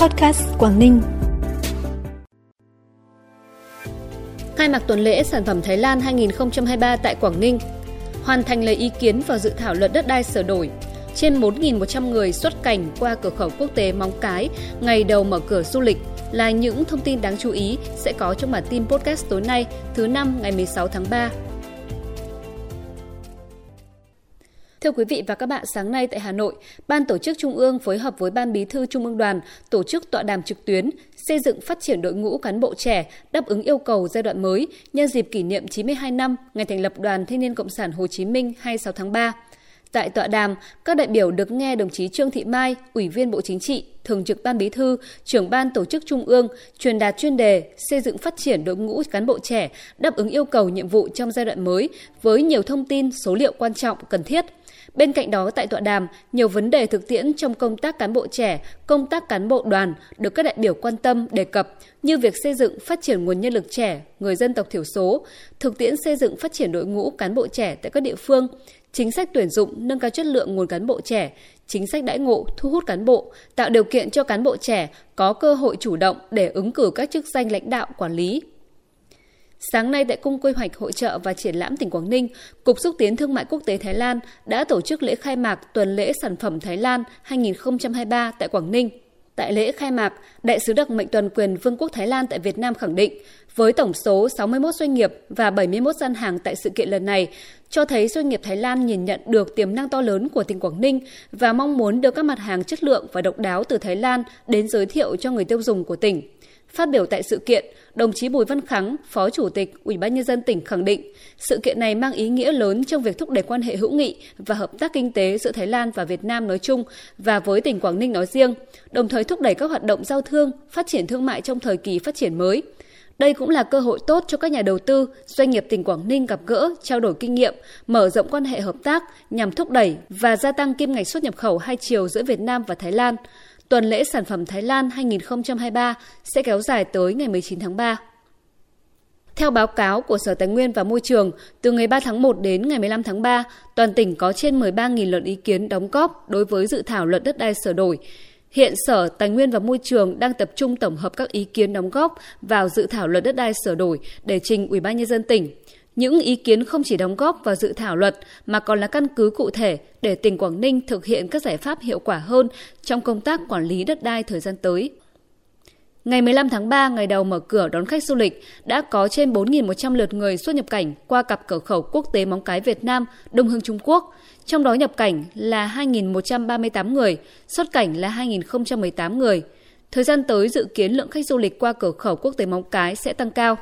Podcast Quảng Ninh. Khai mạc tuần lễ sản phẩm Thái Lan 2023 tại Quảng Ninh. Hoàn thành lấy ý kiến vào dự thảo luật đất đai sửa đổi. Trên 4.100 người xuất cảnh qua cửa khẩu quốc tế Móng Cái ngày đầu mở cửa du lịch là những thông tin đáng chú ý sẽ có trong bản tin podcast tối nay, thứ năm ngày 16 tháng 3. Thưa quý vị và các bạn, sáng nay tại Hà Nội, Ban Tổ chức Trung ương phối hợp với Ban Bí thư Trung ương Đoàn tổ chức tọa đàm trực tuyến xây dựng phát triển đội ngũ cán bộ trẻ đáp ứng yêu cầu giai đoạn mới nhân dịp kỷ niệm 92 năm ngày thành lập Đoàn Thanh niên Cộng sản Hồ Chí Minh 26 tháng 3. Tại tọa đàm, các đại biểu được nghe đồng chí Trương Thị Mai, Ủy viên Bộ Chính trị, Thường trực Ban Bí thư, Trưởng ban Tổ chức Trung ương truyền đạt chuyên đề xây dựng phát triển đội ngũ cán bộ trẻ đáp ứng yêu cầu nhiệm vụ trong giai đoạn mới với nhiều thông tin, số liệu quan trọng cần thiết – Bên cạnh đó, tại tọa đàm, nhiều vấn đề thực tiễn trong công tác cán bộ trẻ, công tác cán bộ đoàn được các đại biểu quan tâm đề cập như việc xây dựng phát triển nguồn nhân lực trẻ, người dân tộc thiểu số, thực tiễn xây dựng phát triển đội ngũ cán bộ trẻ tại các địa phương, chính sách tuyển dụng nâng cao chất lượng nguồn cán bộ trẻ, chính sách đãi ngộ thu hút cán bộ, tạo điều kiện cho cán bộ trẻ có cơ hội chủ động để ứng cử các chức danh lãnh đạo quản lý, Sáng nay tại Cung Quy hoạch Hội trợ và Triển lãm tỉnh Quảng Ninh, Cục Xúc tiến Thương mại Quốc tế Thái Lan đã tổ chức lễ khai mạc tuần lễ sản phẩm Thái Lan 2023 tại Quảng Ninh. Tại lễ khai mạc, Đại sứ đặc mệnh toàn quyền Vương quốc Thái Lan tại Việt Nam khẳng định, với tổng số 61 doanh nghiệp và 71 gian hàng tại sự kiện lần này, cho thấy doanh nghiệp Thái Lan nhìn nhận được tiềm năng to lớn của tỉnh Quảng Ninh và mong muốn đưa các mặt hàng chất lượng và độc đáo từ Thái Lan đến giới thiệu cho người tiêu dùng của tỉnh. Phát biểu tại sự kiện, đồng chí Bùi Văn Khắng, Phó Chủ tịch Ủy ban nhân dân tỉnh khẳng định, sự kiện này mang ý nghĩa lớn trong việc thúc đẩy quan hệ hữu nghị và hợp tác kinh tế giữa Thái Lan và Việt Nam nói chung và với tỉnh Quảng Ninh nói riêng, đồng thời thúc đẩy các hoạt động giao thương, phát triển thương mại trong thời kỳ phát triển mới. Đây cũng là cơ hội tốt cho các nhà đầu tư, doanh nghiệp tỉnh Quảng Ninh gặp gỡ, trao đổi kinh nghiệm, mở rộng quan hệ hợp tác nhằm thúc đẩy và gia tăng kim ngạch xuất nhập khẩu hai chiều giữa Việt Nam và Thái Lan tuần lễ sản phẩm Thái Lan 2023 sẽ kéo dài tới ngày 19 tháng 3. Theo báo cáo của Sở Tài nguyên và Môi trường, từ ngày 3 tháng 1 đến ngày 15 tháng 3, toàn tỉnh có trên 13.000 luận ý kiến đóng góp đối với dự thảo luật đất đai sửa đổi. Hiện Sở Tài nguyên và Môi trường đang tập trung tổng hợp các ý kiến đóng góp vào dự thảo luật đất đai sửa đổi để trình Ủy ban nhân dân tỉnh. Những ý kiến không chỉ đóng góp vào dự thảo luật mà còn là căn cứ cụ thể để tỉnh Quảng Ninh thực hiện các giải pháp hiệu quả hơn trong công tác quản lý đất đai thời gian tới. Ngày 15 tháng 3, ngày đầu mở cửa đón khách du lịch, đã có trên 4.100 lượt người xuất nhập cảnh qua cặp cửa khẩu quốc tế Móng Cái Việt Nam, Đông Hưng Trung Quốc. Trong đó nhập cảnh là 2.138 người, xuất cảnh là 2.018 người. Thời gian tới dự kiến lượng khách du lịch qua cửa khẩu quốc tế Móng Cái sẽ tăng cao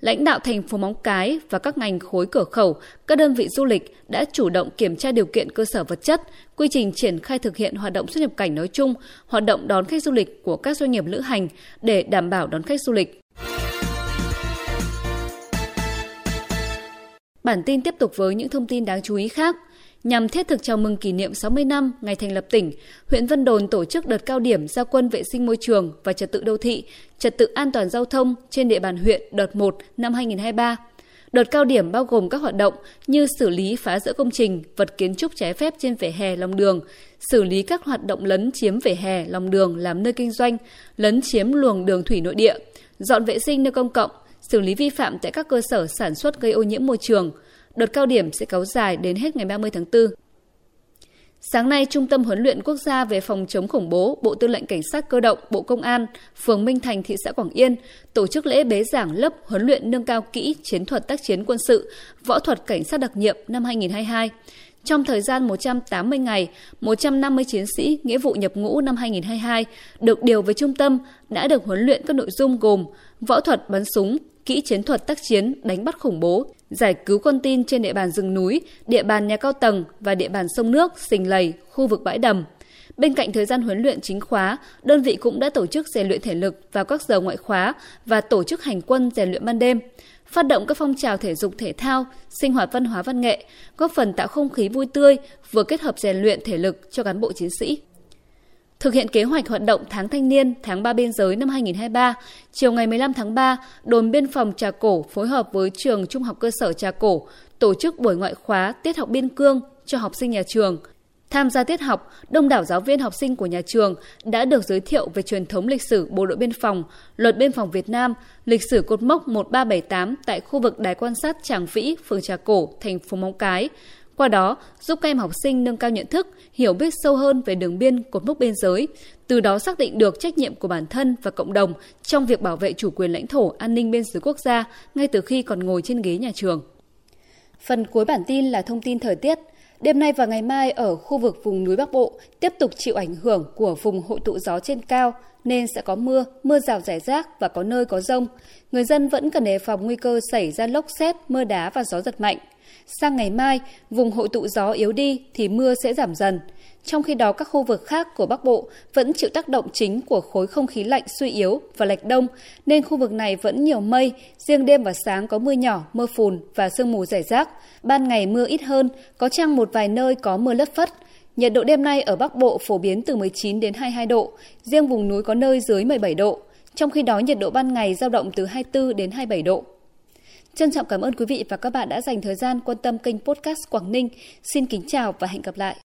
lãnh đạo thành phố Móng Cái và các ngành khối cửa khẩu, các đơn vị du lịch đã chủ động kiểm tra điều kiện cơ sở vật chất, quy trình triển khai thực hiện hoạt động xuất nhập cảnh nói chung, hoạt động đón khách du lịch của các doanh nghiệp lữ hành để đảm bảo đón khách du lịch. Bản tin tiếp tục với những thông tin đáng chú ý khác. Nhằm thiết thực chào mừng kỷ niệm 60 năm ngày thành lập tỉnh, huyện Vân Đồn tổ chức đợt cao điểm gia quân vệ sinh môi trường và trật tự đô thị, trật tự an toàn giao thông trên địa bàn huyện đợt 1 năm 2023. Đợt cao điểm bao gồm các hoạt động như xử lý phá rỡ công trình, vật kiến trúc trái phép trên vỉa hè lòng đường, xử lý các hoạt động lấn chiếm vỉa hè lòng đường làm nơi kinh doanh, lấn chiếm luồng đường thủy nội địa, dọn vệ sinh nơi công cộng, xử lý vi phạm tại các cơ sở sản xuất gây ô nhiễm môi trường – Đợt cao điểm sẽ kéo dài đến hết ngày 30 tháng 4. Sáng nay, Trung tâm Huấn luyện Quốc gia về phòng chống khủng bố, Bộ Tư lệnh Cảnh sát Cơ động, Bộ Công an, phường Minh Thành, thị xã Quảng Yên tổ chức lễ bế giảng lớp huấn luyện nâng cao kỹ chiến thuật tác chiến quân sự, võ thuật cảnh sát đặc nhiệm năm 2022. Trong thời gian 180 ngày, 150 chiến sĩ nghĩa vụ nhập ngũ năm 2022 được điều về trung tâm đã được huấn luyện các nội dung gồm võ thuật bắn súng, kỹ chiến thuật tác chiến đánh bắt khủng bố, giải cứu con tin trên địa bàn rừng núi, địa bàn nhà cao tầng và địa bàn sông nước, sình lầy, khu vực bãi đầm. Bên cạnh thời gian huấn luyện chính khóa, đơn vị cũng đã tổ chức rèn luyện thể lực vào các giờ ngoại khóa và tổ chức hành quân rèn luyện ban đêm, phát động các phong trào thể dục thể thao, sinh hoạt văn hóa văn nghệ, góp phần tạo không khí vui tươi, vừa kết hợp rèn luyện thể lực cho cán bộ chiến sĩ. Thực hiện kế hoạch hoạt động tháng thanh niên tháng 3 biên giới năm 2023, chiều ngày 15 tháng 3, đồn biên phòng Trà Cổ phối hợp với trường Trung học cơ sở Trà Cổ tổ chức buổi ngoại khóa tiết học biên cương cho học sinh nhà trường. Tham gia tiết học, đông đảo giáo viên học sinh của nhà trường đã được giới thiệu về truyền thống lịch sử Bộ đội Biên phòng, Luật Biên phòng Việt Nam, lịch sử cột mốc 1378 tại khu vực đài quan sát Tràng Vĩ, phường Trà Cổ, thành phố Móng Cái. Qua đó, giúp các em học sinh nâng cao nhận thức, hiểu biết sâu hơn về đường biên, cột mốc biên giới, từ đó xác định được trách nhiệm của bản thân và cộng đồng trong việc bảo vệ chủ quyền lãnh thổ, an ninh biên giới quốc gia ngay từ khi còn ngồi trên ghế nhà trường. Phần cuối bản tin là thông tin thời tiết. Đêm nay và ngày mai ở khu vực vùng núi Bắc Bộ tiếp tục chịu ảnh hưởng của vùng hội tụ gió trên cao nên sẽ có mưa, mưa rào rải rác và có nơi có rông. Người dân vẫn cần đề phòng nguy cơ xảy ra lốc xét, mưa đá và gió giật mạnh. Sang ngày mai, vùng hội tụ gió yếu đi thì mưa sẽ giảm dần. Trong khi đó, các khu vực khác của Bắc Bộ vẫn chịu tác động chính của khối không khí lạnh suy yếu và lệch đông, nên khu vực này vẫn nhiều mây, riêng đêm và sáng có mưa nhỏ, mưa phùn và sương mù rải rác. Ban ngày mưa ít hơn, có chăng một vài nơi có mưa lất phất. Nhiệt độ đêm nay ở Bắc Bộ phổ biến từ 19 đến 22 độ, riêng vùng núi có nơi dưới 17 độ. Trong khi đó, nhiệt độ ban ngày giao động từ 24 đến 27 độ. Trân trọng cảm ơn quý vị và các bạn đã dành thời gian quan tâm kênh podcast Quảng Ninh. Xin kính chào và hẹn gặp lại.